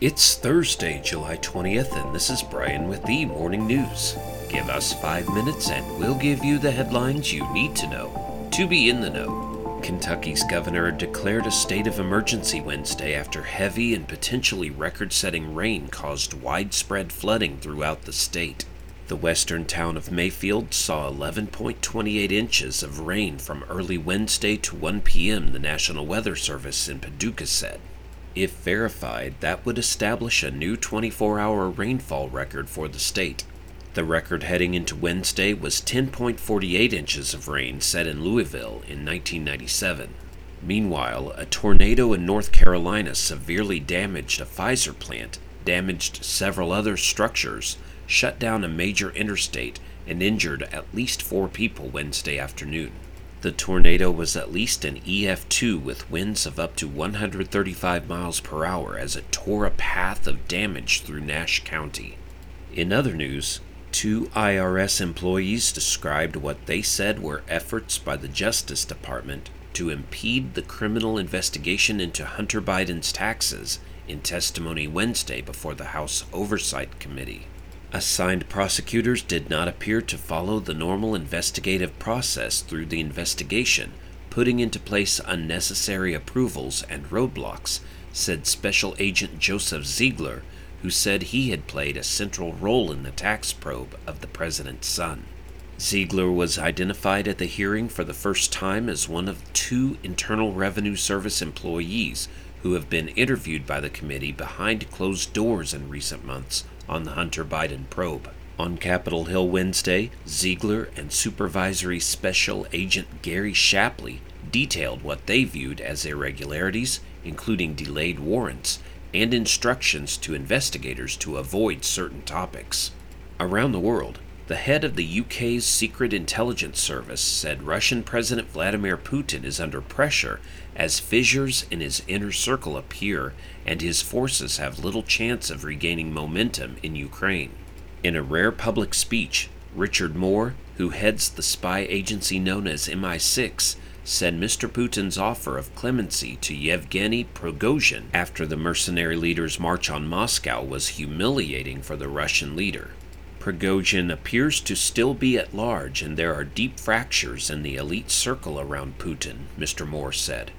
It's Thursday, July 20th, and this is Brian with the Morning News. Give us five minutes and we'll give you the headlines you need to know to be in the know. Kentucky's governor declared a state of emergency Wednesday after heavy and potentially record setting rain caused widespread flooding throughout the state. The western town of Mayfield saw 11.28 inches of rain from early Wednesday to 1 p.m., the National Weather Service in Paducah said. If verified, that would establish a new 24 hour rainfall record for the state. The record heading into Wednesday was 10.48 inches of rain set in Louisville in 1997. Meanwhile, a tornado in North Carolina severely damaged a Pfizer plant, damaged several other structures, shut down a major interstate, and injured at least four people Wednesday afternoon. The tornado was at least an EF2 with winds of up to 135 miles per hour as it tore a path of damage through Nash County. In other news, two IRS employees described what they said were efforts by the Justice Department to impede the criminal investigation into Hunter Biden's taxes in testimony Wednesday before the House Oversight Committee. Assigned prosecutors did not appear to follow the normal investigative process through the investigation, putting into place unnecessary approvals and roadblocks, said Special Agent Joseph Ziegler, who said he had played a central role in the tax probe of the president's son. Ziegler was identified at the hearing for the first time as one of two Internal Revenue Service employees who have been interviewed by the committee behind closed doors in recent months on the Hunter Biden probe. On Capitol Hill Wednesday, Ziegler and Supervisory Special Agent Gary Shapley detailed what they viewed as irregularities, including delayed warrants and instructions to investigators to avoid certain topics. Around the world, the head of the UK's Secret Intelligence Service said Russian President Vladimir Putin is under pressure as fissures in his inner circle appear and his forces have little chance of regaining momentum in Ukraine. In a rare public speech, Richard Moore, who heads the spy agency known as MI6, said Mr. Putin's offer of clemency to Yevgeny Prigozhin after the mercenary leader's march on Moscow was humiliating for the Russian leader. Prigozhin appears to still be at large, and there are deep fractures in the elite circle around Putin, Mr. Moore said.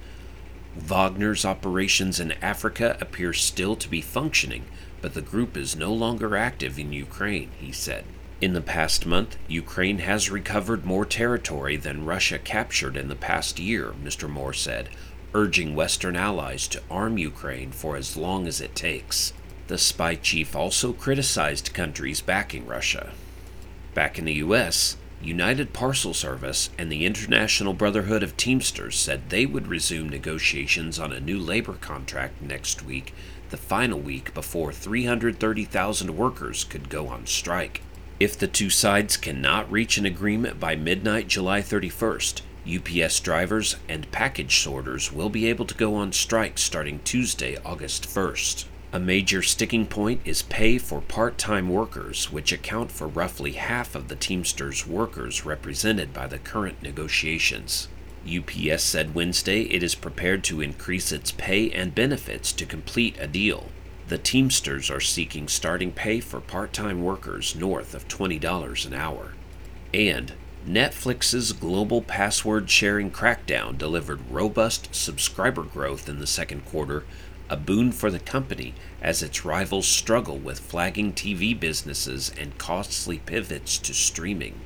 Wagner's operations in Africa appear still to be functioning, but the group is no longer active in Ukraine, he said. In the past month, Ukraine has recovered more territory than Russia captured in the past year, Mr. Moore said, urging Western allies to arm Ukraine for as long as it takes. The spy chief also criticized countries backing Russia. Back in the U.S., United Parcel Service and the International Brotherhood of Teamsters said they would resume negotiations on a new labor contract next week, the final week before 330,000 workers could go on strike. If the two sides cannot reach an agreement by midnight July 31st, UPS drivers and package sorters will be able to go on strike starting Tuesday, August 1st. A major sticking point is pay for part time workers, which account for roughly half of the Teamsters workers represented by the current negotiations. UPS said Wednesday it is prepared to increase its pay and benefits to complete a deal. The Teamsters are seeking starting pay for part time workers north of $20 an hour. And Netflix's global password sharing crackdown delivered robust subscriber growth in the second quarter a boon for the company as its rivals struggle with flagging TV businesses and costly pivots to streaming.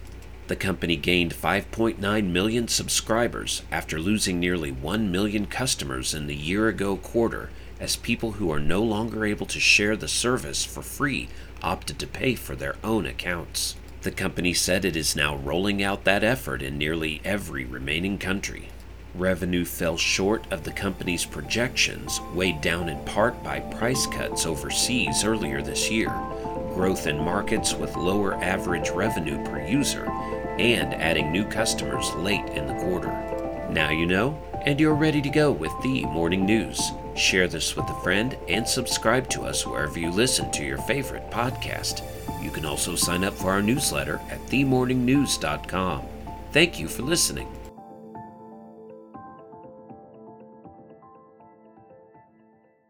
The company gained 5.9 million subscribers after losing nearly 1 million customers in the year ago quarter as people who are no longer able to share the service for free opted to pay for their own accounts. The company said it is now rolling out that effort in nearly every remaining country. Revenue fell short of the company's projections, weighed down in part by price cuts overseas earlier this year, growth in markets with lower average revenue per user, and adding new customers late in the quarter. Now you know, and you're ready to go with the morning news. Share this with a friend and subscribe to us wherever you listen to your favorite podcast. You can also sign up for our newsletter at themorningnews.com. Thank you for listening.